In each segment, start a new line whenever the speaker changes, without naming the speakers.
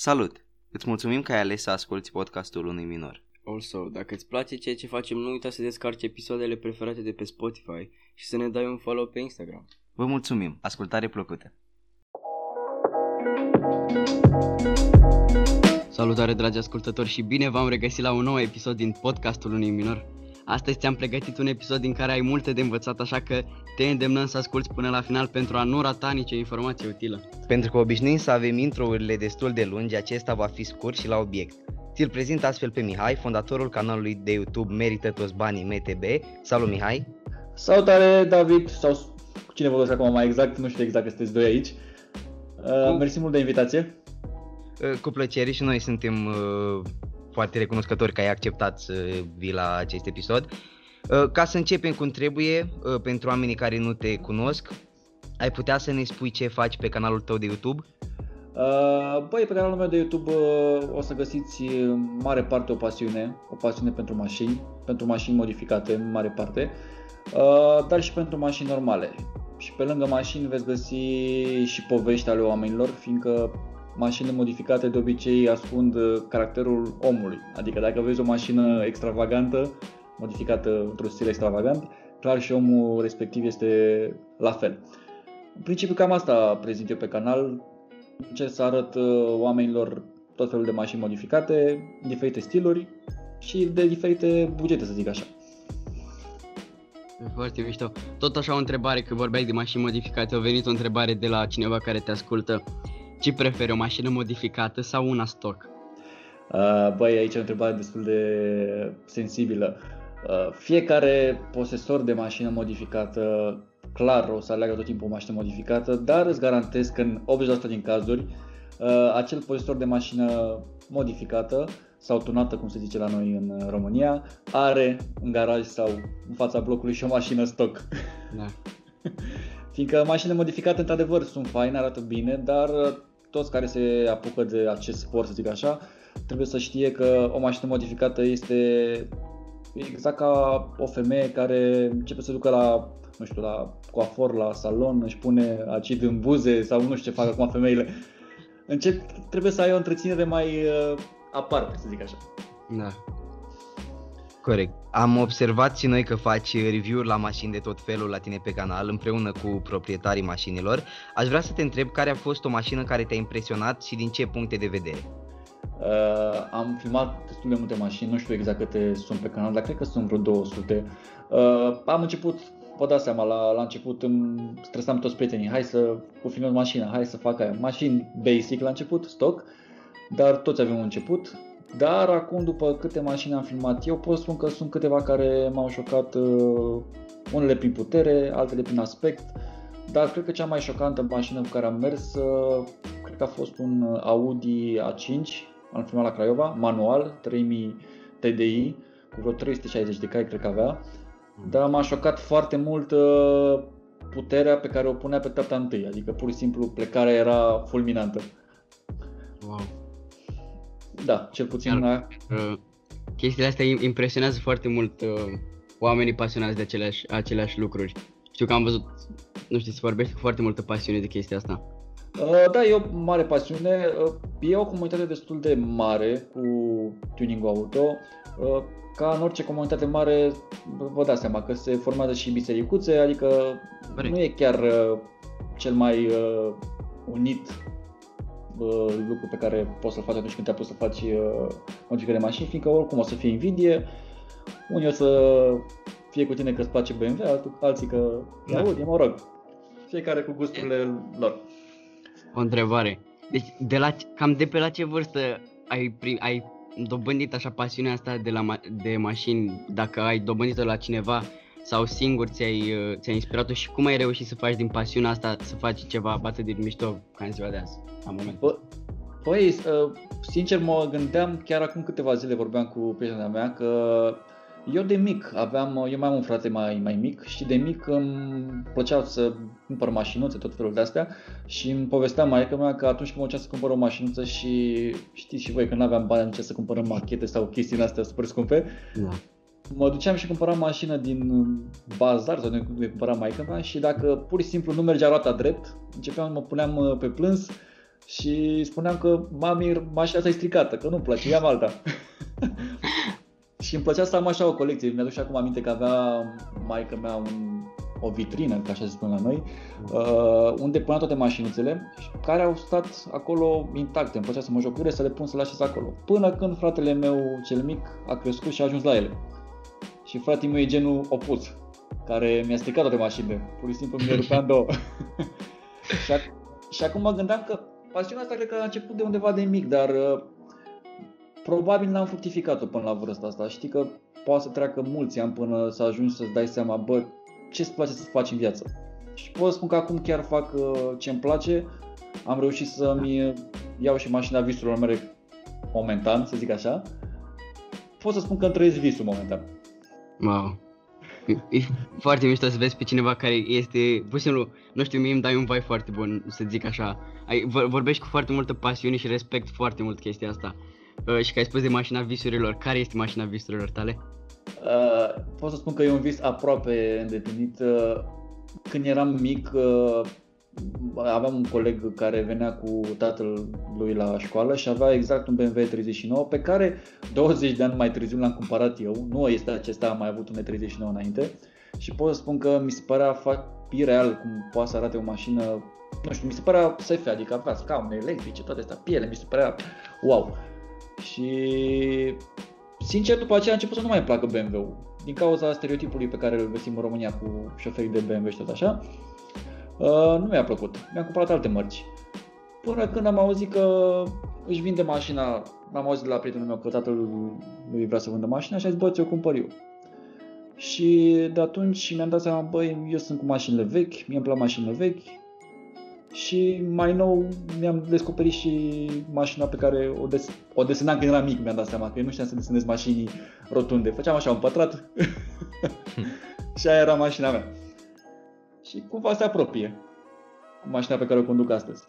Salut! Îți mulțumim că ai ales să asculti podcastul unui minor.
Also, dacă îți place ceea ce facem, nu uita să descarci episoadele preferate de pe Spotify și să ne dai un follow pe Instagram.
Vă mulțumim! Ascultare plăcută!
Salutare dragi ascultători și bine v-am regăsit la un nou episod din podcastul unui minor. Astăzi ți-am pregătit un episod din care ai multe de învățat, așa că te îndemnăm să asculti până la final pentru a nu rata nicio informație utilă.
Pentru că obișnuim să avem intro-urile destul de lungi, acesta va fi scurt și la obiect. Ți-l prezint astfel pe Mihai, fondatorul canalului de YouTube Merită toți banii MTB. Salut Mihai!
Salutare David, sau cine vorbesc acum mai exact, nu știu exact că sunteți doi aici. Uh, mersi mult de invitație.
Uh, cu plăcere și noi suntem uh, foarte recunoscători că ai acceptat să vii la acest episod. Uh, ca să începem cum trebuie, uh, pentru oamenii care nu te cunosc, ai putea să ne spui ce faci pe canalul tău de YouTube?
Uh, băi, pe canalul meu de YouTube o să găsiți în mare parte o pasiune, o pasiune pentru mașini, pentru mașini modificate în mare parte, dar și pentru mașini normale. Și pe lângă mașini veți găsi și povești ale oamenilor, fiindcă mașinile modificate de obicei ascund uh, caracterul omului. Adică dacă vezi o mașină extravagantă, modificată într-un stil extravagant, clar și omul respectiv este la fel. În principiu cam asta prezint eu pe canal, încerc să arăt uh, oamenilor tot felul de mașini modificate, diferite stiluri și de diferite bugete, să zic așa.
Foarte mișto. Tot așa o întrebare, că vorbeai de mașini modificate, a venit o întrebare de la cineva care te ascultă. Ce preferi, o mașină modificată sau una stock?
Uh, băi, aici e o întrebare destul de sensibilă. Uh, fiecare posesor de mașină modificată, clar, o să aleagă tot timpul o mașină modificată, dar îți garantez că în 80% din cazuri, uh, acel posesor de mașină modificată sau tunată, cum se zice la noi în România, are în garaj sau în fața blocului și o mașină stock. Da. Fiindcă mașinile modificate, într-adevăr, sunt faine, arată bine, dar toți care se apucă de acest sport, să zic așa, trebuie să știe că o mașină modificată este exact ca o femeie care începe să ducă la, nu știu, la coafor, la salon, își pune acid în buze sau nu știu ce fac acum femeile. Încep, trebuie să ai o întreținere mai uh, aparte, să zic așa.
Da.
Corect. Am observat și noi că faci review-uri la mașini de tot felul la tine pe canal împreună cu proprietarii mașinilor. Aș vrea să te întreb care a fost o mașină care te-a impresionat și din ce puncte de vedere?
Uh, am filmat destul de multe mașini, nu știu exact câte sunt pe canal, dar cred că sunt vreo 200. Uh, am început, vă dați seama, la, la început îmi stresam toți prietenii, hai să filmăm mașina, hai să fac aia. Mașini basic la început, stock, dar toți avem un început. Dar acum, după câte mașini am filmat eu, pot spun că sunt câteva care m-au șocat, uh, unele prin putere, altele prin aspect, dar cred că cea mai șocantă mașină cu care am mers, uh, cred că a fost un Audi A5, am filmat la Craiova, manual, 3000 TDI, cu vreo 360 de cai cred că avea, dar m-a șocat foarte mult uh, puterea pe care o punea pe treapta întâi, adică pur și simplu plecarea era fulminantă.
Wow.
Da, cel puțin Dar,
uh, chestiile astea impresionează foarte mult uh, oamenii pasionați de aceleași, aceleași lucruri. Știu că am văzut, nu știu, se vorbește cu foarte multă pasiune de chestia asta.
Uh, da, e o mare pasiune. Uh, e o comunitate destul de mare cu tuning auto. Uh, ca în orice comunitate mare, vă dați seama că se formează și bisericuțe, adică Corect. nu e chiar uh, cel mai uh, unit uh, lucru pe care poți să-l faci atunci când te pus să faci uh, modificări de mașini, fiindcă oricum o să fie invidie, unii o să fie cu tine că îți place BMW, altul, alții că da. Audi, mă rog, fiecare cu gusturile lor.
O întrebare. Deci, de la, cam de pe la ce vârstă ai, prim, ai dobândit așa pasiunea asta de, la, de mașini, dacă ai dobândit-o la cineva sau singur ți-ai, uh, ți-ai inspirat-o și cum ai reușit să faci din pasiunea asta să faci ceva atât de mișto ca în ziua de azi, la moment? Bă,
păi, uh, sincer mă gândeam, chiar acum câteva zile vorbeam cu prietena mea că eu de mic aveam, eu mai am un frate mai, mai mic și de mic îmi plăcea să cumpăr mașinuțe, tot felul de astea și îmi povestea maica mea că atunci când mă să cumpăr o mașinuță și știți și voi că nu aveam bani atunci să cumpărăm machete sau chestii astea super scumpe, da mă duceam și cumpăram mașină din bazar sau ne cumpăram mai mea și dacă pur și simplu nu mergea roata drept, începeam, mă puneam uh, pe plâns și spuneam că mami, mașina asta e stricată, că nu-mi place, ia alta. și îmi plăcea să am așa o colecție. Mi-aduc și acum aminte că avea maica mea un, o vitrină, ca așa se spune la noi, uh, unde punea toate mașinuțele, care au stat acolo intacte. Îmi plăcea să mă joc să le pun să le așez acolo. Până când fratele meu cel mic a crescut și a ajuns la ele. Și fratele meu e genul opus, care mi-a stricat toate mașinile. Pur și simplu mi-a rupea în două. și, ac- și acum mă gândeam că pasiunea asta cred că a început de undeva de mic, dar uh, probabil n-am fructificat-o până la vârsta asta. Știi că poate să treacă mulți ani până să ajungi să-ți dai seama, bă, ce îți place să faci în viață. Și pot să spun că acum chiar fac uh, ce îmi place. Am reușit să-mi iau și mașina visurilor mele momentan, să zic așa. Pot să spun că îmi trăiesc visul momentan.
Wow. E foarte mișto să vezi pe cineva care este, pur și simplu, nu știu, mie îmi dai un vibe foarte bun, să zic așa. Ai, vorbești cu foarte multă pasiune și respect foarte mult chestia asta. Uh, și că ai spus de mașina visurilor, care este mașina visurilor tale?
Uh, pot să spun că e un vis aproape îndeplinit. Uh, când eram mic, uh, aveam un coleg care venea cu tatăl lui la școală și avea exact un BMW 39 pe care 20 de ani mai târziu l-am cumpărat eu. Nu este acesta, am mai avut un 39 înainte. Și pot să spun că mi se părea ireal cum poate să arate o mașină, nu știu, mi se părea SF, adică avea scaune electrice, toate astea, piele, mi se părea wow. Și sincer, după aceea a început să nu mai placă BMW-ul. Din cauza stereotipului pe care îl găsim în România cu șoferii de BMW și tot așa. Uh, nu mi-a plăcut. Mi-am cumpărat alte mărci. Până când am auzit că își vinde mașina, am auzit de la prietenul meu că tatăl lui vrea să vândă mașina și a zis, bă, ți-o cumpăr eu. Și de atunci mi-am dat seama, băi, eu sunt cu mașinile vechi, mie îmi plac mașinile vechi, și mai nou mi-am descoperit și mașina pe care o, des- o desenam când eram mic, mi-am dat seama că eu nu știam să desenez mașini rotunde. Făceam așa un pătrat și aia era mașina mea. Și cumva se apropie cu mașina pe care o conduc astăzi.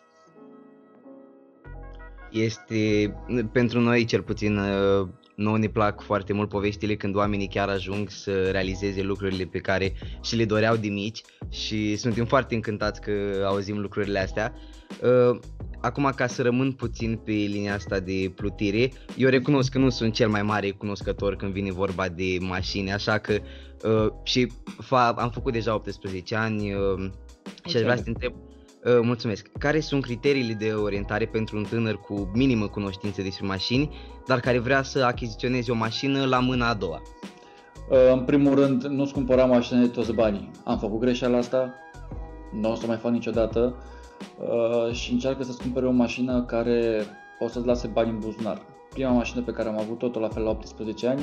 Este, pentru noi cel puțin, uh, nu ne plac foarte mult poveștile când oamenii chiar ajung să realizeze lucrurile pe care și le doreau de mici și suntem foarte încântați că auzim lucrurile astea. Uh, acum, ca să rămân puțin pe linia asta de plutire, eu recunosc că nu sunt cel mai mare cunoscător când vine vorba de mașini, așa că uh, și fa- am făcut deja 18 ani uh, și aș vrea să te întreb, Uh, mulțumesc. Care sunt criteriile de orientare pentru un tânăr cu minimă cunoștință despre mașini, dar care vrea să achiziționeze o mașină la mâna a doua?
Uh, în primul rând, nu-ți cumpăra mașină de toți banii. Am făcut greșeala asta, nu o să mai fac niciodată uh, și încearcă să-ți cumpere o mașină care o să-ți lase bani în buzunar. Prima mașină pe care am avut-o, tot la fel la 18 ani,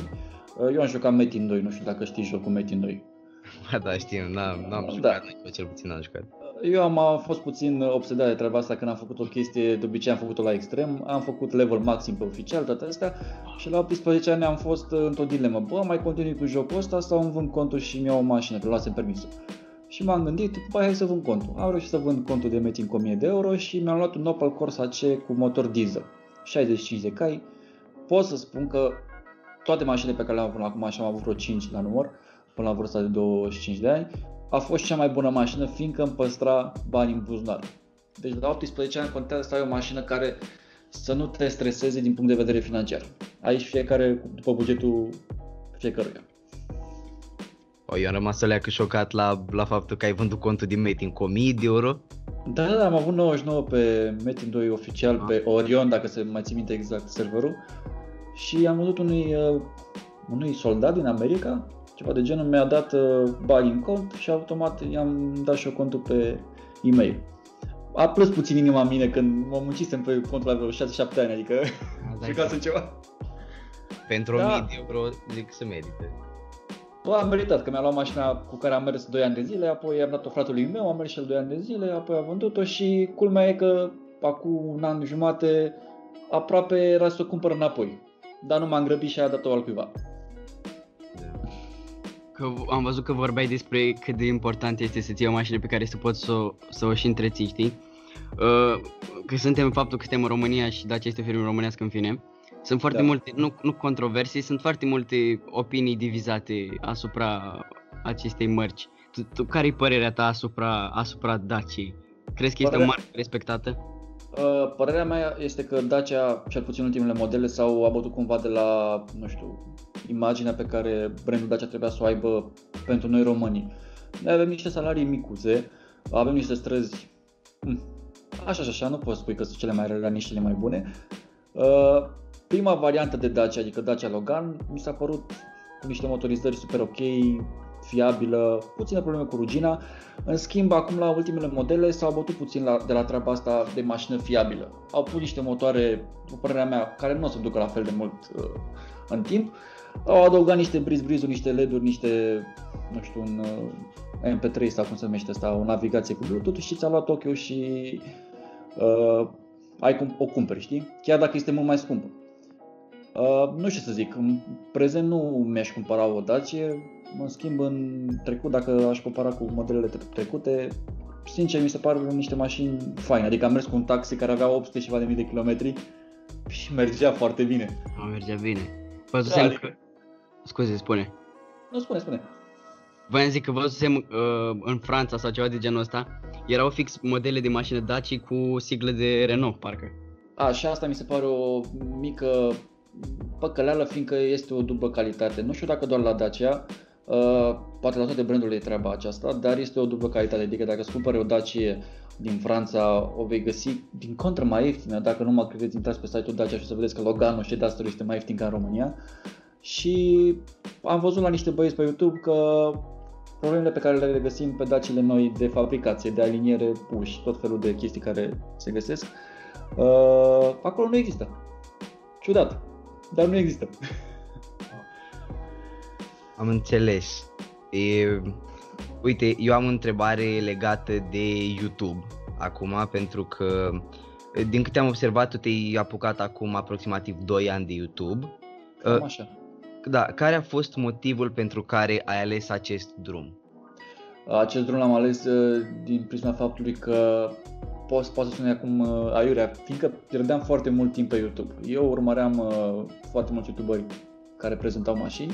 eu am jucat Metin 2, nu știu dacă știi jocul Metin 2.
Ba da, știu, n-am, n-am da. jucat, da. cel puțin am jucat.
Eu am fost puțin obsedat de treaba asta când am făcut o chestie, de obicei am făcut-o la extrem, am făcut level maxim pe oficial, toate astea și la 18 ani am fost într-o dilemă, bă, mai continui cu jocul ăsta sau îmi vând contul și mi iau o mașină, că luasem permisul. Și m-am gândit, bă, hai să vând contul. Am reușit să vând contul de Metin cu 1000 de euro și mi-am luat un Opel Corsa C cu motor diesel, 65 de cai. Pot să spun că toate mașinile pe care le-am avut acum, așa am avut vreo 5 la număr, până la vârsta de 25 de ani, a fost cea mai bună mașină fiindcă îmi păstra bani în buzunar. Deci la 18 ani contează să ai o mașină care să nu te streseze din punct de vedere financiar. Aici fiecare după bugetul fiecăruia.
O, eu am rămas să leacă șocat la, la faptul că ai vândut contul din Metin cu 1000 de euro.
Da, da, am avut 99 pe Metin 2 oficial, ah. pe Orion, dacă se mai țin minte exact serverul. Și am vândut unui, uh, unui soldat din America ceva de genul, mi-a dat uh, bani în cont și automat i-am dat și eu contul pe e-mail. A plâns puțin inima mine când mă muncisem pe contul la vreo 6-7 ani, adică da, să ceva.
Pentru da. 1000 de euro zic să merite.
Bă, am meritat, că mi-a luat mașina cu care am mers 2 ani de zile, apoi am dat-o fratului meu, am mers și el 2 ani de zile, apoi a vândut-o și culmea e că acum un an jumate aproape era să o cumpăr înapoi. Dar nu m-am grăbit și a dat-o altcuiva
că am văzut că vorbeai despre cât de important este să ții o mașină pe care să poți să, să o și întreții, știi? Uh, că suntem faptul că suntem în România și Dacia este o firmă românească în fine. Sunt foarte da. multe, nu, nu controverse, sunt foarte multe opinii divizate asupra acestei mărci. Tu, tu care e părerea ta asupra, asupra Daciei? Crezi că este o marcă respectată?
Uh, părerea mea este că Dacia, cel puțin ultimele modele, s-au abătut cumva de la, nu știu, imaginea pe care brandul Dacia trebuia să o aibă pentru noi românii. Noi avem niște salarii micuze, avem niște străzi, hm, așa și așa, nu poți spui că sunt cele mai rele, nici cele mai bune. Uh, prima variantă de Dacia, adică Dacia Logan, mi s-a părut cu niște motorizări super ok, fiabilă, puține probleme cu rugina. În schimb, acum la ultimele modele s-au bătut puțin la, de la treaba asta de mașină fiabilă. Au pus niște motoare, după părerea mea, care nu o să ducă la fel de mult uh, în timp. Au adăugat niște briz brizuri niște LED-uri, niște, nu știu, un uh, MP3 sau cum se numește asta, o navigație cu Bluetooth și ți-a luat ochiul și uh, ai cum, o cumperi, știi? Chiar dacă este mult mai scumpă. Uh, nu știu să zic, în prezent nu mi-aș cumpăra o Dacia, în schimb în trecut, dacă aș compara cu modelele trecute, sincer mi se par niște mașini faine, adică am mers cu un taxi care avea 800 ceva de mii de kilometri și mergea foarte bine.
A, mergea bine. Văzusem da, adică... că... Scuze, spune.
Nu, spune, spune.
Voiam zic că văzusem uh, în Franța sau ceva de genul ăsta, erau fix modele de mașină Dacia cu sigle de Renault, parcă.
A, și asta mi se pare o mică păcăleală, fiindcă este o dublă calitate. Nu știu dacă doar la Dacia, uh, poate la toate brandurile e treaba aceasta, dar este o dublă calitate. Adică dacă îți cumpări o Dacia din Franța, o vei găsi din contră mai ieftină. Dacă nu mă credeți, intrați pe site-ul Dacia și să vedeți că Loganul și Duster este mai ieftin ca în România. Și am văzut la niște băieți pe YouTube că problemele pe care le regăsim pe dacile noi de fabricație, de aliniere, puși, tot felul de chestii care se găsesc, uh, acolo nu există. Ciudat, dar nu există.
Am înțeles. E, uite, eu am o întrebare legată de YouTube acum, pentru că din câte am observat, tu te-ai apucat acum aproximativ 2 ani de YouTube.
Cam așa
da, care a fost motivul pentru care ai ales acest drum?
Acest drum l-am ales uh, din prisma faptului că poți, poți să spune acum uh, aiurea, fiindcă pierdeam foarte mult timp pe YouTube. Eu urmăream uh, foarte mulți youtuberi care prezentau mașini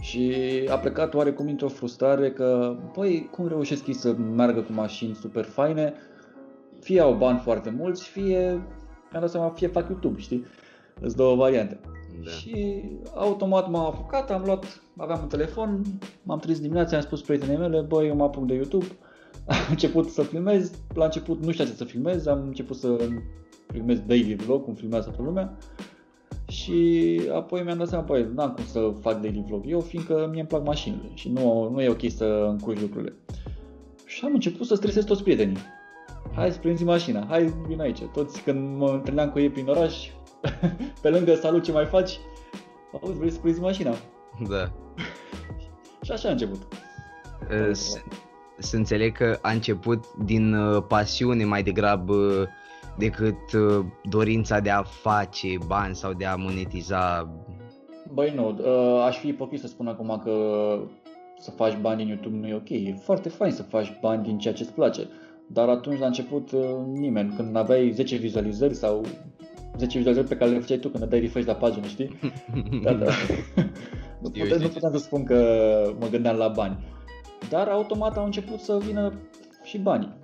și a plecat oarecum într-o frustrare că, băi, cum reușesc ei să meargă cu mașini super faine, fie au bani foarte mulți, fie, mi-am dat seama, fie fac YouTube, știi? Sunt două variante. Da. Și automat m-am apucat, am luat, aveam un telefon, m-am trezit dimineața, am spus prietenii mele, băi, eu mă apuc de YouTube, am început să filmez, la început nu știa ce să filmez, am început să filmez daily vlog, cum filmează toată lumea. Și apoi mi-am dat seama, băi, n-am cum să fac daily vlog eu, fiindcă mie îmi plac mașinile și nu, nu e ok să încurci lucrurile. Și am început să stresez toți prietenii. Hai să prinzi mașina, hai vin aici. Toți când mă întâlneam cu ei prin oraș, pe lângă salut ce mai faci, auzi, vrei să prinzi mașina?
Da.
și așa a început.
Să înțeleg că a început din uh, pasiune mai degrabă decât uh, dorința de a face bani sau de a monetiza.
Băi nu, uh, aș fi ipocrit să spun acum că să faci bani din YouTube nu e ok. E foarte fain să faci bani din ceea ce îți place. Dar atunci, la început, nimeni, când aveai 10 vizualizări sau 10 vizualizări pe care le făceai tu când dai refresh la pagină, știi? da, da. nu, putem, nu puteam să spun că mă gândeam la bani. Dar automat au început să vină și banii.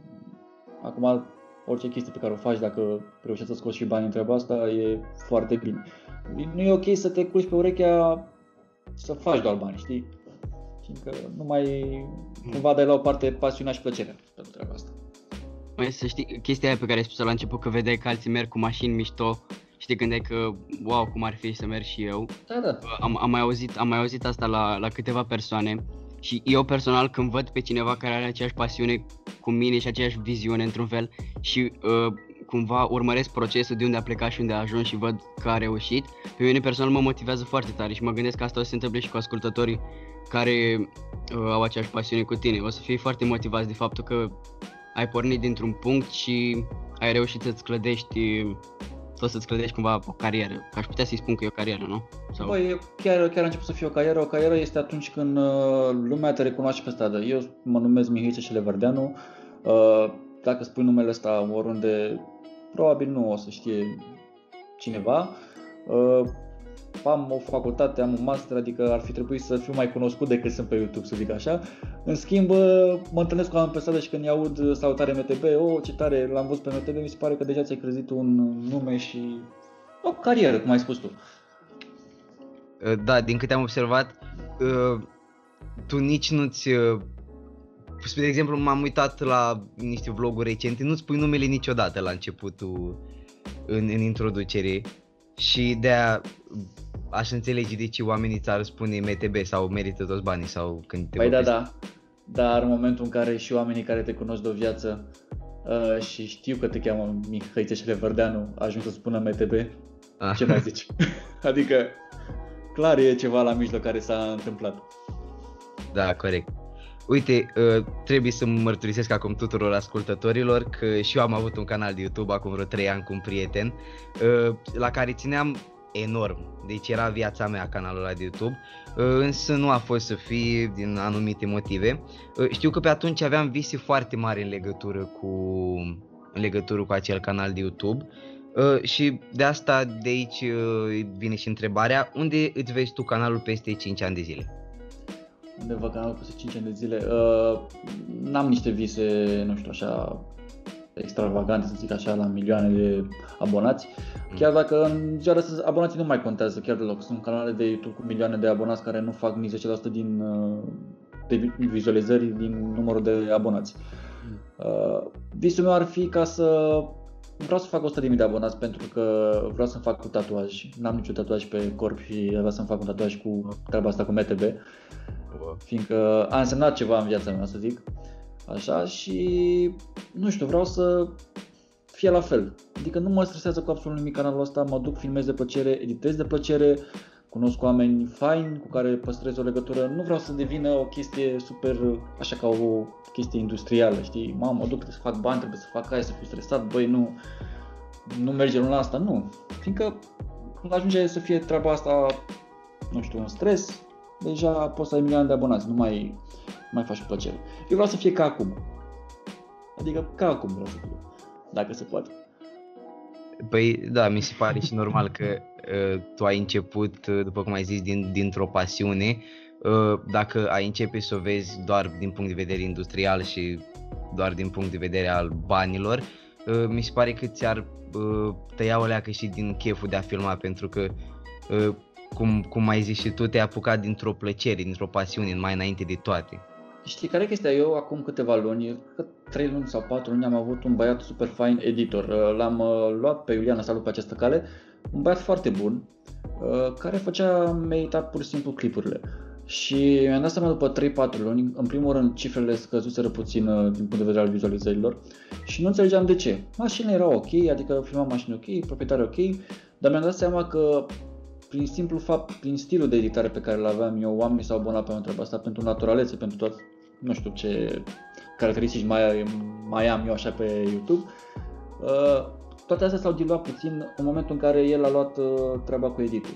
Acum, orice chestie pe care o faci, dacă reușești să scoți și bani în treaba asta, e foarte bine. Nu e ok să te culci pe urechea să faci doar bani, știi? Fiindcă nu mai cumva dai la o parte pasiunea și plăcerea pentru treaba asta.
Mai să știi, chestia aia pe care ai spus-o la început, că vedeai că alții merg cu mașini mișto și te gândeai că, wow, cum ar fi să merg și eu.
Da, da.
Am, am, mai, auzit, am mai auzit asta la, la câteva persoane și eu personal când văd pe cineva care are aceeași pasiune cu mine și aceeași viziune într-un fel și uh, cumva urmăresc procesul de unde a plecat și unde a ajuns și văd că a reușit, pe mine personal mă motivează foarte tare și mă gândesc că asta o să se întâmple și cu ascultătorii care uh, au aceeași pasiune cu tine. O să fie foarte motivați de faptul că ai pornit dintr-un punct și ai reușit să-ți clădești tot să-ți clădești cumva o carieră. Aș putea să-i spun că e o carieră, nu?
Sau... Băi, chiar, chiar a început să fie o carieră. O carieră este atunci când uh, lumea te recunoaște pe stradă. Eu mă numesc Mihai Celeverdeanu. Uh, dacă spui numele ăsta oriunde, probabil nu o să știe cineva. Uh, am o facultate, am un master, adică ar fi trebuit să fiu mai cunoscut decât sunt pe YouTube, să zic așa. În schimb, mă întâlnesc cu oameni pe stradă și când i-aud salutare MTB, o, oh, ce tare, l-am văzut pe MTB, mi se pare că deja ți-ai crezit un nume și o carieră, cum ai spus tu.
Da, din câte am observat, tu nici nu-ți spre exemplu, m-am uitat la niște vloguri recente, nu spui numele niciodată la începutul, în, în introducere și de a aș înțelege de ce oamenii ți-ar spune MTB sau merită toți banii sau când te
Păi da, da, dar în momentul în care și oamenii care te cunosc de o viață uh, și știu că te cheamă Mihăițe Vărdeanu ajung să spună MTB, ah. ce mai zici? adică clar e ceva la mijloc care s-a întâmplat.
Da, corect. Uite, uh, trebuie să mărturisesc acum tuturor ascultătorilor că și eu am avut un canal de YouTube acum vreo 3 ani cu un prieten uh, la care țineam enorm. Deci era viața mea canalul ăla de YouTube, uh, însă nu a fost să fie din anumite motive. Știu că pe atunci aveam vise foarte mari în legătură cu, în legătură cu acel canal de YouTube și de asta de aici vine și întrebarea, unde îți vezi tu canalul peste 5 ani de zile?
undeva canalul peste 5 ani de zile. Uh, n-am niște vise, nu știu, așa extravagante, să zic așa, la milioane de abonați. Mm. Chiar dacă în ziua de astăzi abonații nu mai contează chiar deloc. Sunt canale de YouTube cu milioane de abonați care nu fac nici 10% din uh, de vizualizări din numărul de abonați. Mm. Uh, visul meu ar fi ca să vreau să fac 100.000 de abonați pentru că vreau să fac cu tatuaj. N-am niciun tatuaj pe corp și vreau să-mi fac un tatuaj cu treaba asta cu MTB fiindcă a însemnat ceva în viața mea, să zic, așa, și nu știu, vreau să fie la fel. Adică nu mă stresează cu absolut nimic canalul ăsta, mă duc, filmez de plăcere, editez de plăcere, cunosc oameni faini cu care păstrez o legătură, nu vreau să devină o chestie super, așa ca o chestie industrială, știi, mamă, mă duc, trebuie să fac bani, trebuie să fac aia, să fiu stresat, băi, nu, nu merge luna asta, nu, fiindcă când ajunge să fie treaba asta, nu știu, un stres, deja poți să ai milioane de abonați, nu mai, mai faci plăcere. Eu vreau să fie ca acum. Adică ca acum vreau să fie, dacă se poate.
Păi da, mi se pare și normal că uh, tu ai început, uh, după cum ai zis, din, dintr-o pasiune. Uh, dacă ai începe să o vezi doar din punct de vedere industrial și doar din punct de vedere al banilor, uh, mi se pare că ți-ar uh, tăia o leacă și din cheful de a filma, pentru că uh, cum, cum ai zis și tu, te-ai apucat dintr-o plăcere, dintr-o pasiune, mai înainte de toate.
Știi care e chestia? Eu acum câteva luni, că 3 luni sau 4 luni am avut un băiat super fain editor. Uh, l-am uh, luat pe Iuliana Salut pe această cale, un băiat foarte bun, uh, care făcea, medita pur și simplu clipurile. Și mi-am dat seama după 3-4 luni, în primul rând cifrele scăzuseră puțin din punct de vedere al vizualizărilor și nu înțelegeam de ce. Mașina era ok, adică filmam mașini ok, proprietare ok, dar mi-am dat seama că prin simplu fapt, prin stilul de editare pe care îl aveam eu, oamenii s-au abonat pe întreaba asta pentru naturalețe, pentru tot, nu știu ce caracteristici mai, mai am eu așa pe YouTube. Uh, toate astea s-au diluat puțin în momentul în care el a luat uh, treaba cu editul.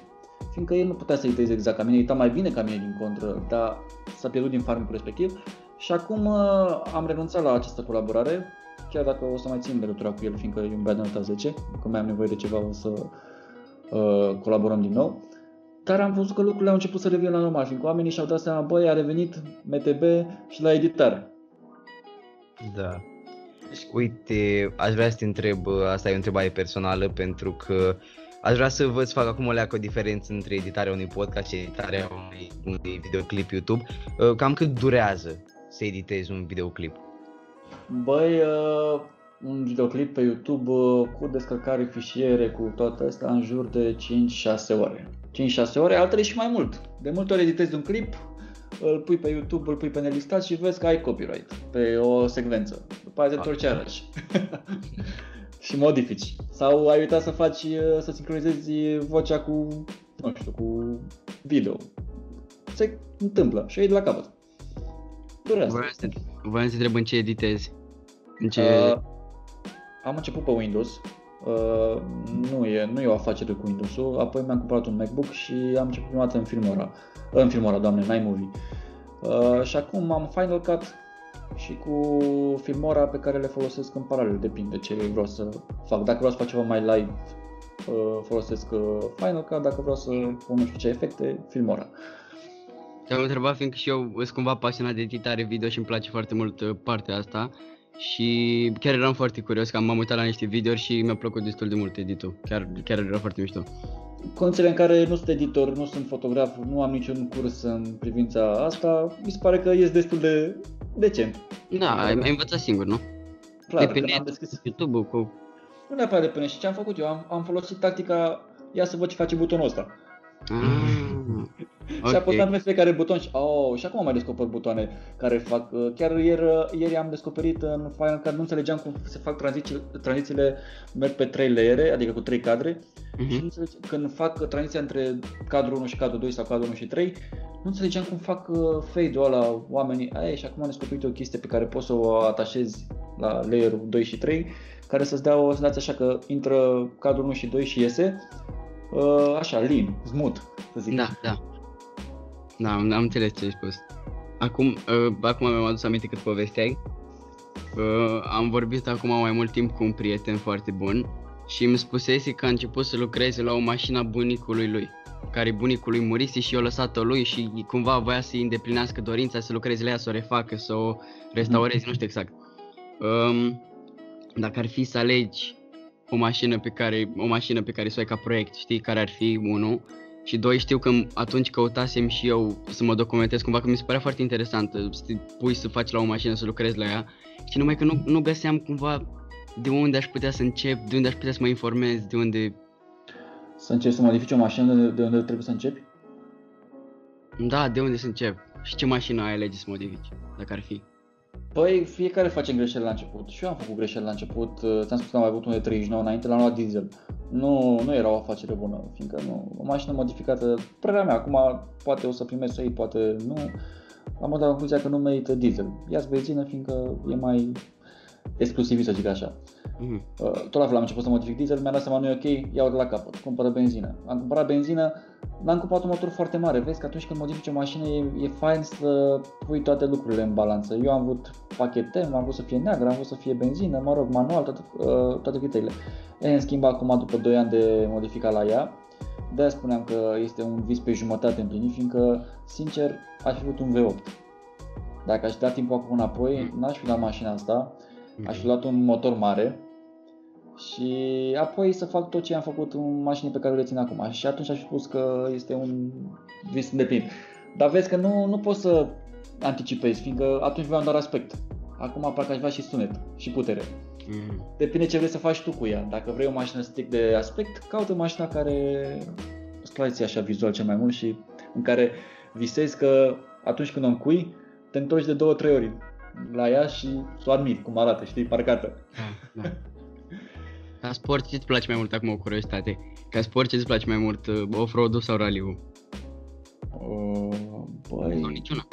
Fiindcă el nu putea să editeze exact ca mine, edita mai bine ca mine din contră, dar s-a pierdut din farmul respectiv. Și acum uh, am renunțat la această colaborare, chiar dacă o să mai țin legătura cu el, fiindcă e un băiat de nota 10, că mai am nevoie de ceva, o să Uh, colaborăm din nou. Dar am văzut că lucrurile au început să revină la normal, fiindcă oamenii și-au dat seama, băi, a revenit MTB și la editare.
Da. Uite, aș vrea să te întreb, uh, asta e o întrebare personală, pentru că aș vrea să vă fac acum o leacă o diferență între editarea unui podcast și editarea unui, unui videoclip YouTube. Uh, cam cât durează să editezi un videoclip?
Băi, un videoclip pe YouTube uh, cu descărcare fișiere, cu toate astea, în jur de 5-6 ore. 5-6 ore, altele și mai mult. De multe ori editezi un clip, îl pui pe YouTube, îl pui pe nelistat și vezi că ai copyright pe o secvență. După aceea te întorci iarăși. și modifici. Sau ai uitat să faci, uh, să sincronizezi vocea cu, nu știu, cu video. Se întâmplă și ai de la capăt.
Durează. Voiam să, te întreb în ce editezi. În ce... Uh,
am început pe Windows, uh, nu, e, nu e o afacere cu Windows-ul, apoi mi-am cumpărat un MacBook și am început prima dată în Filmora, în Filmora, doamne, în iMovie. Uh, și acum am Final Cut și cu Filmora pe care le folosesc în paralel, depinde ce vreau să fac. Dacă vreau să fac ceva mai live, uh, folosesc uh, Final Cut, dacă vreau să pun nu știu ce efecte, Filmora.
Te-am întrebat fiindcă și eu sunt cumva pasionat de editare video și îmi place foarte mult uh, partea asta și chiar eram foarte curios că m-am uitat la niște videouri și mi-a plăcut destul de mult editul. Chiar, chiar era foarte mișto.
Condițiile în care nu sunt editor, nu sunt fotograf, nu am niciun curs în privința asta, mi se pare că e destul de decent.
Da, ai, ai învățat singur, nu?
Clar,
de pe
când am
net,
deschis
YouTube-ul cu...
Nu neapărat de pe net. Și ce am făcut eu? Am, am folosit tactica, ia să văd ce face butonul ăsta.
Ah,
Și apăsam
ok.
pe fiecare buton și, oh, și acum am mai descoper butoane care fac, uh, chiar ieri, ieri am descoperit în Final Cut, nu înțelegeam cum se fac tranziții, tranzițiile, merg pe trei layere, adică cu trei cadre, și nu
Mhm.
înțelege, când fac tranziția între cadrul 1 și cadrul 2 sau cadrul 1 și 3, nu înțelegeam cum fac uh, fade-ul ăla oamenii, aia și acum am descoperit o chestie pe care poți să o atașezi la layerul 2 și 3, care să-ți dea o senzație așa că intră cadrul 1 și 2 și iese, uh, așa, lean, smooth, să zic.
Da, da. Da, am, am înțeles ce ai spus. Acum, uh, acum mi-am adus aminte cât povesteai. Uh, am vorbit acum mai mult timp cu un prieten foarte bun și îmi spusese că a început să lucreze la o mașină a bunicului lui care bunicul lui murise și i-a lăsat-o lui și cumva voia să-i îndeplinească dorința să lucreze la ea, să o refacă, să o restaureze, nu știu exact. Um, dacă ar fi să alegi o mașină pe care, o mașină pe care să o ai ca proiect, știi care ar fi unul și doi știu că atunci căutasem și eu să mă documentez cumva că mi se părea foarte interesant să te pui să faci la o mașină, să lucrezi la ea și numai că nu, nu găseam cumva de unde aș putea să încep, de unde aș putea să mă informez, de unde...
Să începi să modifici o mașină de, de unde trebuie să începi?
Da, de unde să încep și ce mașină ai alege să modifici, dacă ar fi.
Păi fiecare facem greșeli la început. Și eu am făcut greșeli la început. Uh, Ți-am spus că am mai avut unul de 39 înainte, l-am luat diesel. Nu, nu era o afacere bună, fiindcă nu, o mașină modificată, părerea mea, acum poate o să primesc să iei, poate nu. Am dat la concluzia că nu merită diesel. Ia-ți benzină, fiindcă e mai exclusiv, să zic așa.
Mhm.
Uh, Tot la fel am început să modific diesel, mi-am dat seama nu e ok, iau de la capăt, cumpără benzină. Am cumpărat benzină, n-am cumpărat un motor foarte mare. Vezi că atunci când modifici o mașină e, e fain să pui toate lucrurile în balanță. Eu am vrut pachete, am vrut să fie neagră, am vrut să fie benzină, mă rog, manual, toate, uh, toate criteriile. E, în schimb, acum, după 2 ani de modificat la ea, de-aia spuneam că este un vis pe jumătate împlinit, fiindcă, sincer, aș fi vrut un V8. Dacă aș da timpul acum înapoi, n-aș fi luat mașina asta, aș fi luat un motor mare și apoi să fac tot ce am făcut în mașini pe care le țin acum. Și atunci aș fi spus că este un vis îndeplinit. Dar vezi că nu, nu poți să anticipezi, fiindcă atunci vreau doar aspect. Acum parcă aș vrea și sunet și putere.
Mhm.
Depinde ce vrei să faci tu cu ea. Dacă vrei o mașină strict de aspect, caută mașina care îți place ție așa vizual cel mai mult și în care visezi că atunci când o încui, te întorci de două, trei ori la ea și să o admiri cum arată, știi, parcată.
Da, da. Ca sport, ce îți place mai mult acum o curiozitate? Ca sport, ce îți place mai mult, uh, off-road-ul sau rally-ul?
Uh, Băi,
Sau niciuna?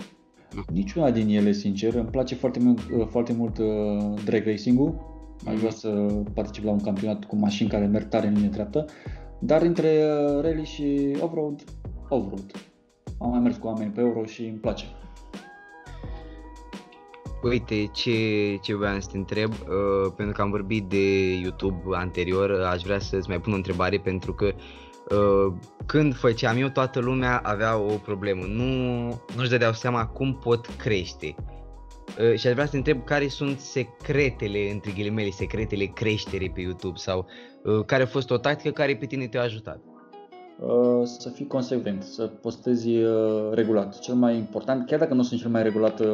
niciuna din ele, sincer. Îmi place foarte mult, uh, foarte mult uh, drag racing-ul. Aș vrea să particip la un campionat cu mașini care merg tare în linie dreaptă. Dar între uh, rally și off-road, off-road. Am mai mers cu oameni pe euro și îmi place.
Uite, ce, ce voiam să te întreb, uh, pentru că am vorbit de YouTube anterior, uh, aș vrea să-ți mai pun o întrebare pentru că uh, când făceam eu, toată lumea avea o problemă, nu, nu-și dădeau seama cum pot crește. Uh, și aș vrea să te întreb care sunt secretele, între ghilimele, secretele creșterii pe YouTube sau uh, care a fost o tactică care pe tine te-a ajutat.
Uh, să fii consecvent, să postezi uh, regulat. Cel mai important, chiar dacă nu sunt cel mai regulat uh,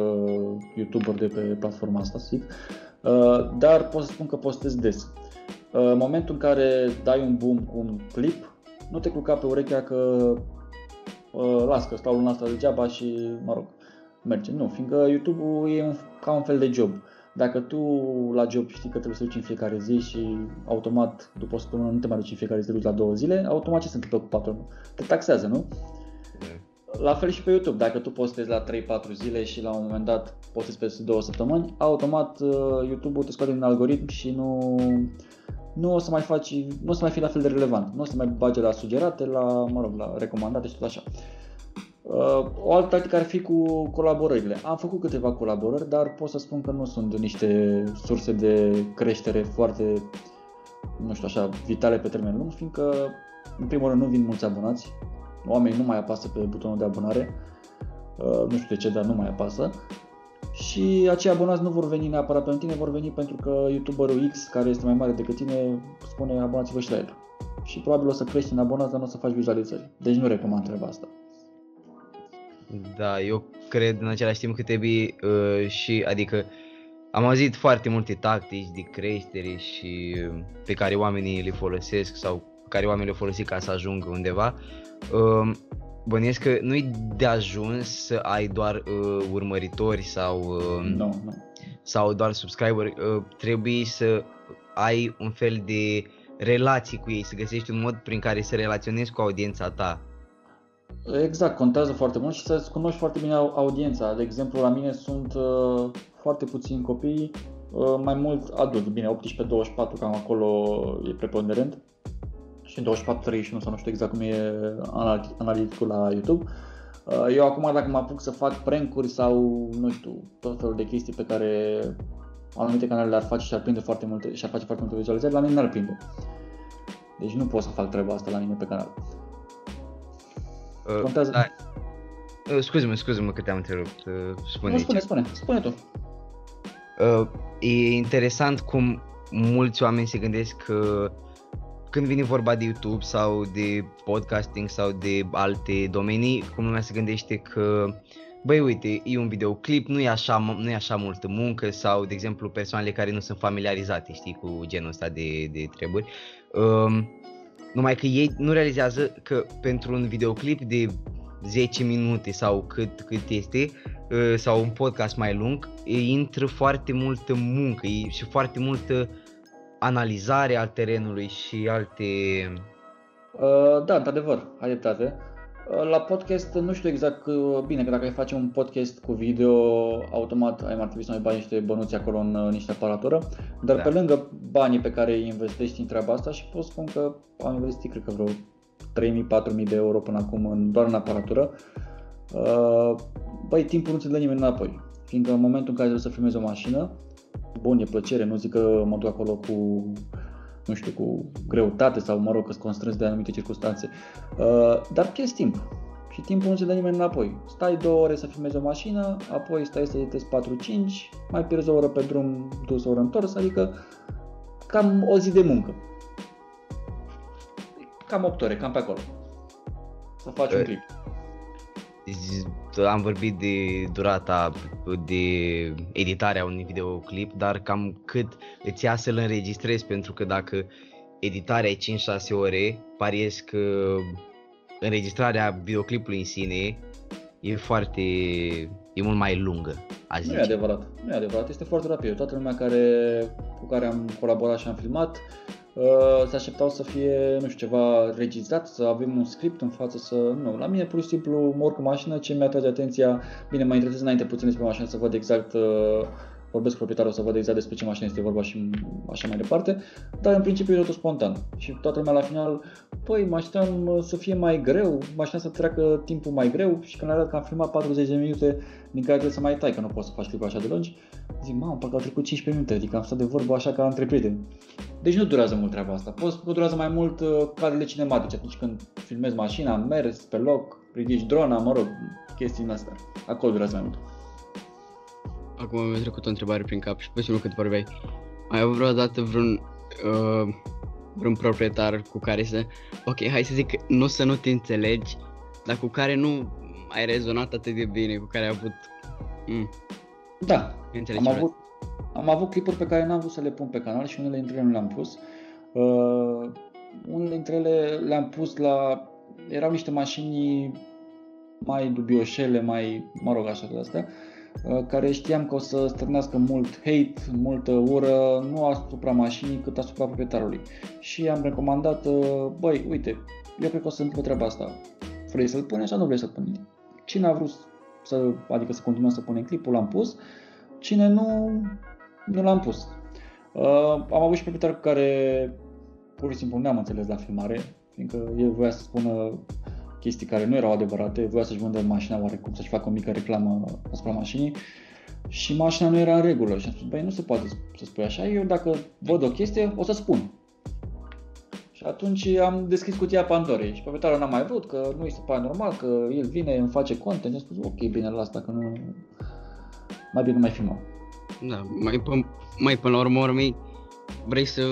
YouTuber de pe platforma asta, zic, uh, dar pot să spun că postez des. Uh, în momentul în care dai un boom cu un clip, nu te culca pe urechea că uh, las că stau luna asta degeaba și, mă rog, merge. Nu, fiindcă YouTube-ul e un, ca un fel de job. Dacă tu la job știi că trebuie să duci în fiecare zi și automat după o săptămână nu te mai duci în fiecare zi, te duci la două zile, automat ce se întâmplă cu patronul? Te taxează, nu? La fel și pe YouTube, dacă tu postezi la 3-4 zile și la un moment dat postezi peste 2 săptămâni, automat uh, YouTube-ul te scoate din algoritm și nu, nu o să mai faci, nu o să mai fii la fel de relevant, nu o să mai bage la sugerate, la, mă rog, la recomandate și tot așa. Uh, o altă tactică ar fi cu colaborările. Am făcut câteva colaborări, dar pot să spun că nu sunt niște surse de creștere foarte nu știu, așa, vitale pe termen lung, fiindcă, în primul rând, nu vin mulți abonați, oamenii nu mai apasă pe butonul de abonare, uh, nu știu de ce, dar nu mai apasă, și acei abonați nu vor veni neapărat pentru tine, vor veni pentru că youtuberul X, care este mai mare decât tine, spune abonați-vă și la el. Și probabil o să crești în abonați, dar nu o să faci vizualizări. Deci nu recomand treaba asta.
Da, eu cred în același timp că trebuie uh, și, adică, am auzit foarte multe tactici de creștere și uh, pe care oamenii le folosesc sau pe care oamenii le folosesc ca să ajungă undeva. Uh, bănuiesc că nu-i de ajuns să ai doar uh, urmăritori sau, uh,
Nu, nu.
sau doar subscriberi, uh, trebuie să ai un fel de relații cu ei, să găsești un mod prin care să relaționezi cu audiența ta.
Exact, contează foarte mult și să-ți cunoști foarte bine au- audiența. De exemplu, la mine sunt uh, foarte puțini copii, uh, mai mult adulți, bine, 18-24, cam acolo e preponderent. Și 24-31 sau nu știu exact cum e anal- analiticul la YouTube. Uh, eu acum dacă mă apuc să fac prank-uri sau, nu știu, tot felul de chestii pe care anumite canale le-ar face și ar prinde foarte multe, și ar face foarte multe vizualizări, la mine n-ar prinde. Deci nu pot să fac treaba asta la mine pe canal.
Uh,
Contează.
Da. Uh, scuze-mă, scuze-mă că te-am întrerupt. Uh, spune
Nu, spune, spune, spune tu.
Uh, e interesant cum mulți oameni se gândesc că când vine vorba de YouTube sau de podcasting sau de alte domenii, cum lumea se gândește că băi uite, e un videoclip, nu e așa, nu e așa multă muncă sau, de exemplu, persoanele care nu sunt familiarizate, știi, cu genul ăsta de, de treburi. Um, numai că ei nu realizează că pentru un videoclip de 10 minute sau cât, cât este, uh, sau un podcast mai lung, e- intră foarte multă muncă e- și foarte multă analizare al terenului și alte...
Uh, da, într-adevăr, ai dreptate. Uh, La podcast nu știu exact, uh, bine, că dacă ai face un podcast cu video, automat ai mai trebui să mai bagi niște bănuți acolo în uh, niște aparatură, dar
Da.
pe lângă banii pe care îi investești în treaba asta și pot spun că am investit, cred că vreo 3.000-4.000 de euro până acum în, doar în aparatură, uh, băi, timpul nu ți-l dă nimeni înapoi, fiindcă în momentul în care trebuie să filmezi o mașină, bun, e plăcere, nu zic că mă duc acolo cu nu știu, cu greutate sau, mă rog, că sunt constrâns de anumite circunstanțe. Uh, dar pierzi timp. Și timpul nu se dă nimeni înapoi. Stai două ore să filmezi o mașină, apoi stai să editezi 4-5, mai pierzi o oră pe drum, dus o oră întors, adică cam o zi de muncă. Cam 8 ore, cam pe acolo. Să faci un
Eh,
clip.
Z- Am vorbit de durata de editarea unui videoclip, dar cam cât îți ia să-l înregistrezi, pentru că dacă editarea e 5-6 ore, pariez că înregistrarea videoclipului în sine e foarte, e mult mai lungă, aș
Nu e
zice.
adevărat, nu e adevărat, este foarte rapid. Toată lumea care, cu care am colaborat și am filmat uh, se așteptau să fie, nu știu, ceva registrat, să avem un script în față, să... Nu, la mine pur și simplu mă urc în mașină, ce mi-atrage atenția, bine, mă interesez înainte puțin despre mașină să văd exact, uh, vorbesc cu proprietarul să văd exact despre ce mașină este vorba și așa mai departe, dar în principiu e totul spontan. Și toată lumea la final, păi, mă așteptam uh, să fie mai greu, mă așteptam să treacă timpul mai greu și când arăt că am filmat 40 de minute din care trebuie să mai tai, că nu poți să faci clipul așa de lungi, zic, mamă, parcă au trecut 15 minute, adică am stat de vorbă așa ca între prieteni. Deci nu durează mult treaba asta. Poți spune că durează mai mult uh, cadrele cinematice, atunci când filmezi mașina, am mers pe loc, ridici drona, mă rog, chestii din astea. Acolo durează mai mult.
Acum mi-a trecut o întrebare prin cap și posibil cât vorbeai. Ai avut vreodată vreun, uh, vreun proprietar cu care să... Ok, hai să zic, nu să nu te înțelegi, dar cu care nu ai rezonat atât de bine, cu care ai avut... Mm,
Da,
înțelegi
am
ce
avut, am avut clipuri pe care n-am vrut să le pun pe canal și unele dintre ele nu le-am pus. Uh, unele dintre ele le-am pus la... Erau niște mașini mai dubioșele, mai, mă rog, așa de astea, uh, care știam că o să stârnească mult hate, multă ură, nu asupra mașinii, cât asupra proprietarului. Și am recomandat, uh, băi, uite, eu cred că o să întâmple treaba asta. Vrei să-l pune sau nu vrei să-l pune? Cine a vrut să, adică să continuăm să punem clipul, l-am pus. Cine nu, nu l-am pus. Uh, am avut și proprietari cu care pur și simplu ne-am înțeles la filmare, fiindcă el voia să spună chestii care nu erau adevărate, voia să-și vândă mașina oarecum, să-și facă o mică reclamă asupra mașinii și mașina nu era în regulă și am spus, băi, nu se poate să spui așa, eu dacă văd o chestie, o să spun. Și atunci am deschis cutia Pandorei și proprietarul n-a mai vrut, că nu îi se pare normal, că el vine, îmi face content. Și am spus, ok, bine, la asta, că nu... Mai bine nu mai filmăm.
Da, mai, mai până la urmă, urmei, vrei să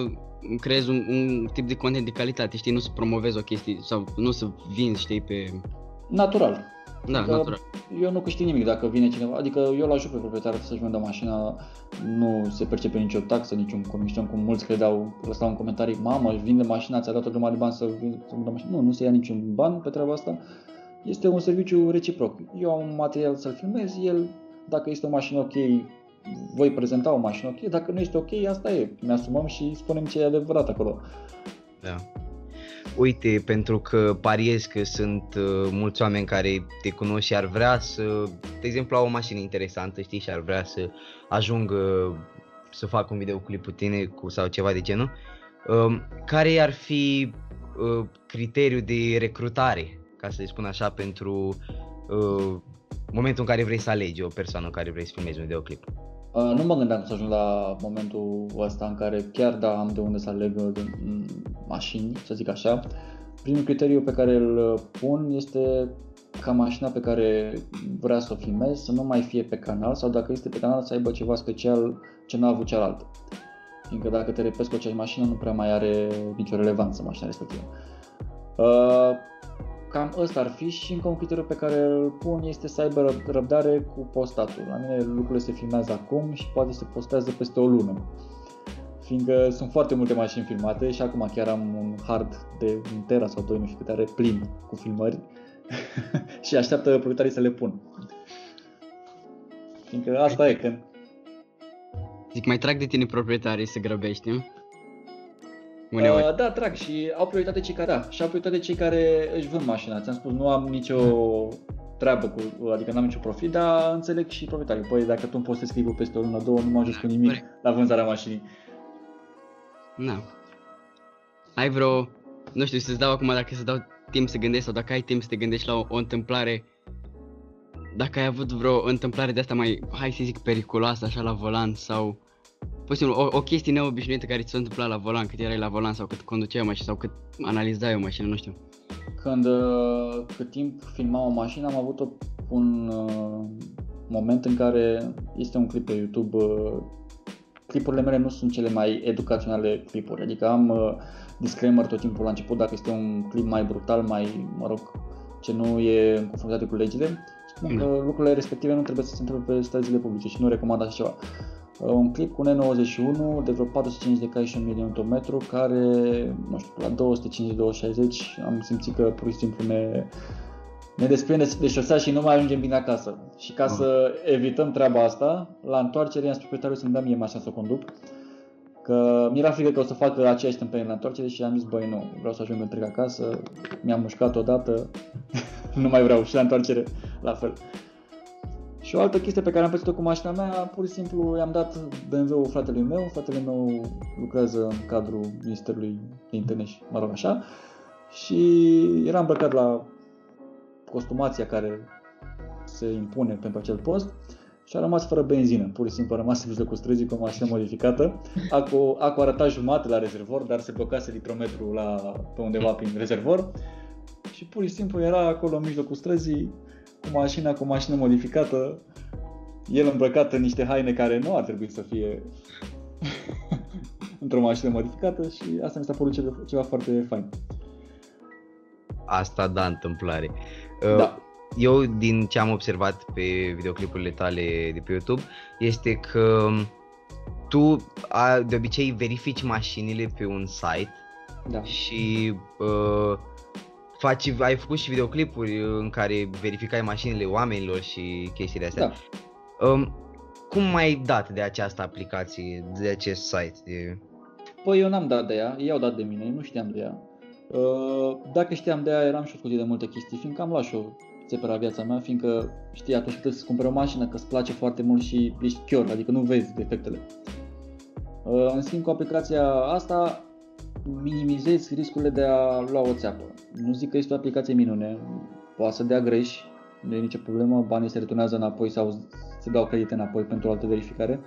creezi un, un tip de content de calitate, știi, nu să promovezi o chestie sau nu să vinzi, știi, pe...
Natural.
Da, adică natural.
Eu nu câștig nimic dacă vine cineva, adică eu l-ajut pe proprietarul să-și vândă mașina, nu se percepe nicio taxă, niciun comision, cum mulți credeau, lăsau în comentarii, mamă, își vinde mașina, ți-a dat o grămadă de bani să, vândă mașina. Nu, nu se ia niciun ban pe treaba asta. Este un serviciu reciproc. Eu am un material să-l filmez, el, dacă este o mașină ok, voi prezenta o mașină ok, dacă nu este ok, asta e. Ne asumăm și spunem ce e adevărat acolo.
Da. Uite, pentru că pariez că sunt uh, mulți oameni care te cunosc și ar vrea să, de exemplu, au o mașină interesantă, știi, și ar vrea să ajungă să facă un videoclip cu tine cu, sau ceva de genul. Uh, care ar fi uh, criteriul de recrutare, ca să spun așa, pentru uh, momentul în care vrei să alegi o persoană în care vrei să filmezi un videoclip?
Uh, nu mă gândeam să ajung la momentul ăsta în care chiar da am de unde să aleg de mașini, să zic așa. Primul criteriu pe care îl pun este ca mașina pe care vrea să o filmez să nu mai fie pe canal sau dacă este pe canal să aibă ceva special ce n-a avut cealaltă. Fiindcă dacă te repezi cu aceeași mașină nu prea mai are nicio relevanță mașina respectivă. Uh, Cam ăsta ar fi și încă un criteriu pe care îl pun este să aibă răbdare cu postatul. La mine lucrurile se filmează acum și poate se postează peste o lună. Fiindcă sunt foarte multe mașini filmate și acum chiar am un hard de un tera sau doi, nu știu câte are, plin cu filmări și așteaptă proprietarii să le pun. Fiindcă asta e, când...
Zic, mai trag de tine proprietarii să grăbești, nu?
Uh, da, trag și au prioritate cei care, da, și au prioritate cei care își vând mașina. Ți-am spus, nu am nicio treabă cu, adică n-am nicio profit, dar înțeleg și proprietarii. Păi dacă tu îmi postezi clipul peste o lună, două, nu mă ajut cu nimic la vânzarea mașinii.
Da. Ai vreo, nu știu, să-ți dau acum dacă să dau timp să gândești sau dacă ai timp să te gândești la o, o întâmplare dacă ai avut vreo întâmplare de asta mai, hai să zic, periculoasă așa la volan sau posibil, o, o chestie neobișnuită care ți s-a întâmplat la volan, cât erai la volan sau cât conduceai o mașină sau cât analizai o mașină, nu știu.
Când, uh, cât timp filmam o mașină, am avut un uh, moment în care este un clip pe YouTube. Uh, clipurile mele nu sunt cele mai educaționale clipuri, adică am uh, disclaimer tot timpul la început dacă este un clip mai brutal, mai, mă rog, ce nu e în conformitate cu legile, spun că mm. lucrurile respective nu trebuie să se întâmple pe străzile publice și nu recomand așa ceva. Uh, un clip cu N91 de vreo 450 de cai și 1 mm care, nu știu, la 250-260 am simțit că pur și simplu ne, ne desprinde de șosea și nu mai ajungem bine acasă. Și ca să evităm treaba asta, la întoarcere am spus proprietarul să-mi dea mie mașina să o conduc. Că mi-era frică că o să facă aceeași tâmpenie la întoarcere și am zis, băi, nu, vreau să ajung întreg acasă, mi-am mușcat odată, nu mai vreau și la întoarcere la fel. Și o altă chestie pe care am pățit-o cu mașina mea, pur și simplu i-am dat BMW-ul fratelui meu, fratele meu lucrează în cadrul Ministerului de Internet și mă rog așa, și era îmbrăcat la costumația care se impune pentru acel post și a rămas fără benzină, pur și simplu a rămas în mijlocul străzii cu o mașină modificată. Acu, acu arăta jumate la rezervor, dar se blocase litrometrul la, pe undeva prin rezervor și pur și simplu era acolo în mijlocul străzii cu mașina, cu mașină modificată, el îmbrăcat în niște haine care nu ar trebui să fie într-o mașină modificată și asta mi s-a părut ceva, ceva foarte fain.
Asta da, întâmplare.
Da. Uh,
eu, din ce am observat pe videoclipurile tale de pe YouTube, este că tu de obicei verifici mașinile pe un site
da.
și uh, faci, ai făcut și videoclipuri în care verificai mașinile oamenilor și chestiile astea. Da. Um, cum mai dat de această aplicație, de acest site? De...
Păi eu n-am dat de ea, ei au dat de mine, nu știam de ea. Uh, dacă știam de ea, eram și scutit de multe chestii, fiindcă am luat și o țepera viața mea, fiindcă știi, atunci trebuie să cumperi o mașină, că îți place foarte mult și ești chior, adică nu vezi defectele. Uh, în schimb, cu aplicația asta minimizezi riscurile de a lua o țeapă. Nu zic că este o aplicație minune, poate să dea greș, nu e nicio problemă, banii se returnează înapoi sau se dau credite înapoi pentru o altă verificare.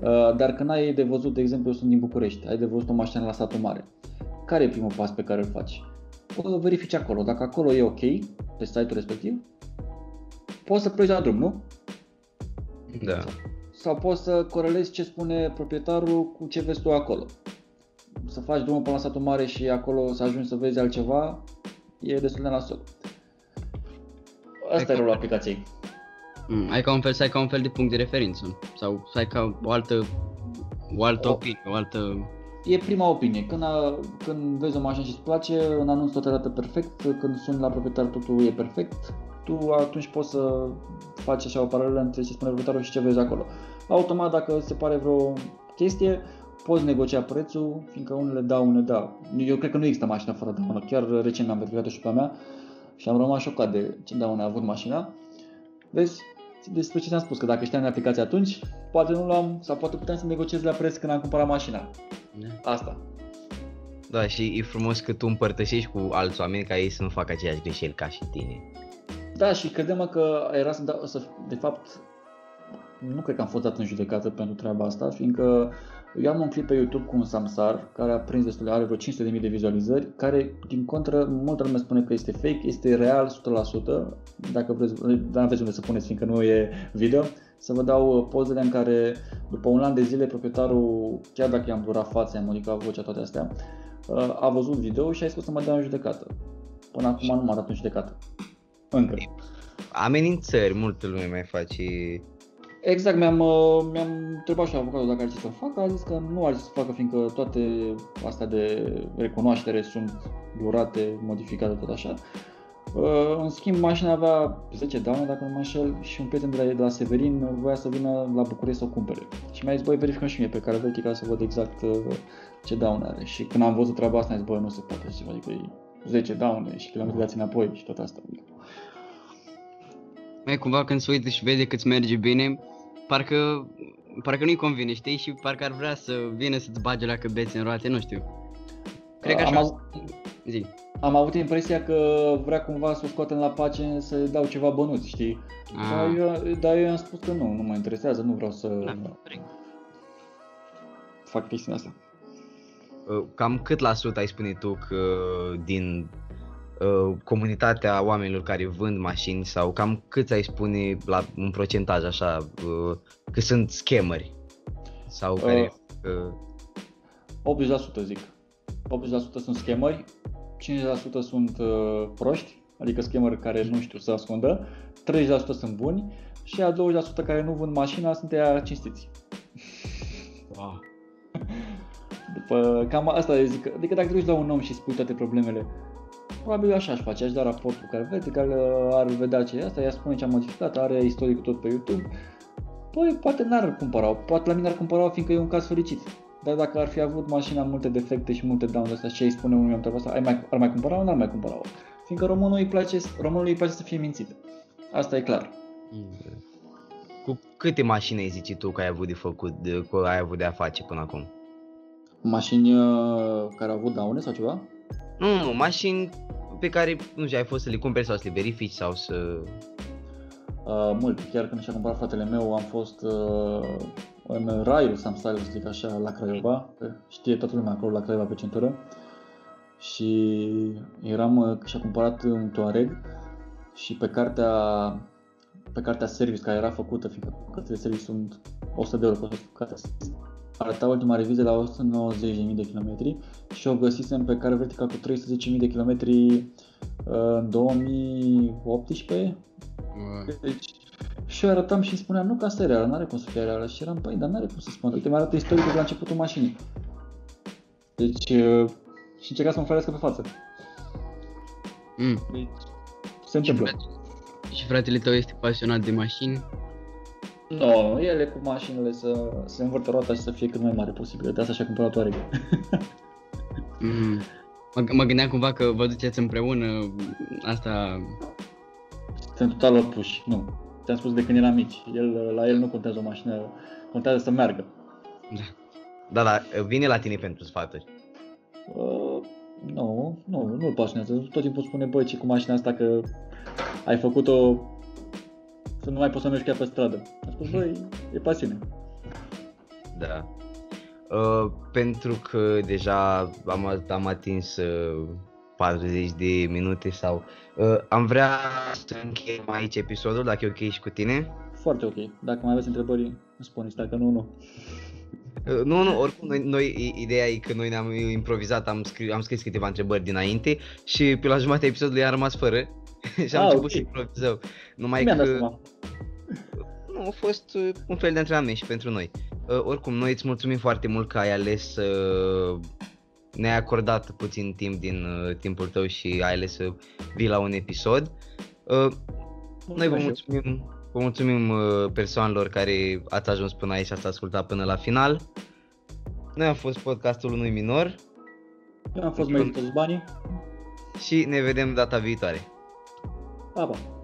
Uh, dar când ai de văzut, de exemplu, eu sunt din București, ai de văzut o mașină la satul mare. care e primul pas pe care îl faci? Poți să verifici acolo. Dacă acolo e ok, pe site-ul respectiv, poți să pleci la drum, nu?
Da.
Sau poți să corelezi ce spune proprietarul cu ce vezi tu acolo. Să faci drumul până la satul mare și acolo să ajungi să vezi altceva, e destul de nasol. Asta e rolul aplicației.
Mm, ai ca un fel, să ai ca un fel de punct de referință sau să ai ca o altă, o altă
O-
opinie, o altă...
E prima opinie. Când, a, când vezi o mașină și îți place, în anunț toate arată perfect, când suni la proprietar totul e perfect, tu atunci poți să faci așa o paralelă între ce spune proprietarul și ce vezi acolo. Automat, dacă se pare vreo chestie, poți negocia prețul, fiindcă unele da, unele da. Eu cred că nu există mașină fără daună. Chiar recent am verificat-o și pe a mea și am rămas șocat de ce daună a avut mașina. Vezi, despre ce ți-am spus, că dacă știam de aplicație atunci, poate nu l-am, sau poate puteam să negociez la preț când am cumpărat mașina. Asta.
Da, și e frumos că tu împărtășești cu alți oameni ca ei să nu facă aceeași greșeli ca și tine.
Da, și credem că era să, da, să, de fapt, nu cred că am fost dat în judecată pentru treaba asta, fiindcă eu am un clip pe YouTube cu un Samsar care a prins destul de are vreo 500.000 de vizualizări, care, din contră, multă lume spune că este fake, este real 100%, dacă vreți, dar aveți unde să puneți, fiindcă nu e video, să vă dau uh, pozele în care, după un an de zile, proprietarul, chiar dacă i-am durat fața, i-am modificat vocea, toate astea, uh, a văzut video și a spus să mă dea în judecată. Până acum nu m-a dat în judecată. Încă.
Amenințări, multă lume mai face.
Exact, mi-am, uh, mi-am întrebat și avocatul dacă are ce să facă, a zis că nu are ce să facă, fiindcă toate astea de recunoaștere sunt durate, modificate, tot așa. Uh, În schimb, mașina avea 10 daune, dacă nu mă înșel, și un prieten de la, de la Severin voia să vină la București să o cumpere. Și mi-a zis, băi, verificăm și mie pe care ca să văd exact uh, ce daune are. Și când am văzut treaba asta, am zis, băi, nu se poate așa ceva, adică e 10 daune și kilometri dați înapoi și tot asta.
Mai cumva când se uită și vede că îți merge bine, parcă, parcă nu-i convine, știi? Și parcă ar vrea să vină să-ți bage la căbeți în roate, nu știu. Cred că
Am
așa...
avut-
Zi.
Am avut impresia că vrea cumva să o scoatem la pace, să dau ceva bănuți, știi? Dar
Ah,
eu, dar eu i-am spus că nu, nu mă interesează, nu vreau să
da,
fac chestiile astea.
Uh, Cam cât la sută ai spune tu că din uh, comunitatea oamenilor care vând mașini sau cam cât ai spune la un procentaj așa uh, că sunt scammeri sau care uh,
80% zic. 80% sunt schemări, 50% sunt uh, proști, adică schemări care nu știu să ascundă, 30% sunt buni și a 20% care nu vând mașina sunt ea cinstiți.
wow.
După, cam asta zic, adică dacă te duci la un om și spui toate problemele, probabil așa aș face, aș da raportul care vede, care ar vedea ce e asta, ea spune ce am modificat, are istoricul tot pe YouTube, păi poate n-ar cumpăra poate la mine ar cumpăra fiindcă e un caz fericit. Dar dacă ar fi avut mașina multe defecte și multe daune astea și îi spune unui om treaba asta, ai mai, ar mai cumpăra-o, n-ar mai cumpăra-o. Fiindcă românul îi place, românului îi place să fie mințit. Asta e clar.
cu câte mașini ai zice tu că ai avut de făcut, de, că ai avut de a face până acum?
Mașini uh, care au avut daune sau ceva?
Nu, nu, mașini pe care, nu știu, ai fost să le cumperi sau să le verifici sau să...
Uh, mult, chiar când și-a cumpărat fratele meu am fost uh, în raiul Samsung, să zic așa, la Craiova, că știe toată lumea acolo la Craiova pe centură. Și eram, uh, și-a cumpărat un Touareg și pe cartea, pe cartea service care era făcută, fiindcă cartele service sunt 100 de euro costă cartea service, arăta ultima reviză la 190.000 de kilometri și o găsisem pe care vertical cu 310.000 de kilometri uh, în 2018 deci, și eu arătam și îmi spuneam, nu că asta e reală, n-are cum să fie reală. Și eram, păi, dar n-are cum să spun. Uite, mi-arată istoricul de la începutul mașinii. Deci, uh, și încerca să mă ferească pe față.
Mm.
Deci, se
Și,
întâmplă.
frate, și fratele tău este pasionat de mașini?
Nu, no, ele cu mașinile să se învârtă roata și să fie cât mai mare posibil. De asta și-a cumpărat Touareg.
Mm. Mă, mă gândeam cumva că vă duceți împreună, asta...
Suntem total opuși. Nu. Ți-am spus de când eram mici. El, la el nu contează o mașină, contează să meargă.
Da.
Da, da, vine la tine pentru sfaturi.
Uh, nu, nu, nu-l pasionează. Tot timpul spune, băi, ce cu mașina asta că ai făcut-o să nu mai poți să mergi chiar pe stradă. Am spus, băi, e pasiune.
Da. Uh, pentru că deja am, am atins uh, 40 de minute sau uh, am vrea să încheiem aici episodul, dacă e ok și cu tine.
Foarte ok. Dacă mai aveți întrebări, îmi spuneți, dacă nu, nu.
Uh, nu, nu, oricum, noi, noi, ideea e că noi ne-am improvizat, am, scris, am scris câteva întrebări dinainte și pe la jumătatea episodului am rămas fără și am
Ah,
început
ok.
să improvizăm. Numai
Mi-am dat
că
seama.
nu, a fost uh, un fel de antrenament și pentru noi. Uh, oricum, noi îți mulțumim foarte mult că ai ales să ne-ai acordat puțin timp din uh, timpul tău și ai ales să vii la un episod. Uh, noi vă
Mulțumesc și eu.
mulțumim, vă mulțumim uh, persoanelor care ați ajuns până aici și ați ascultat până la final. Noi am fost podcastul unui minor
Eu am fost meritos banii.
și ne vedem data viitoare.
Ah, bye bye.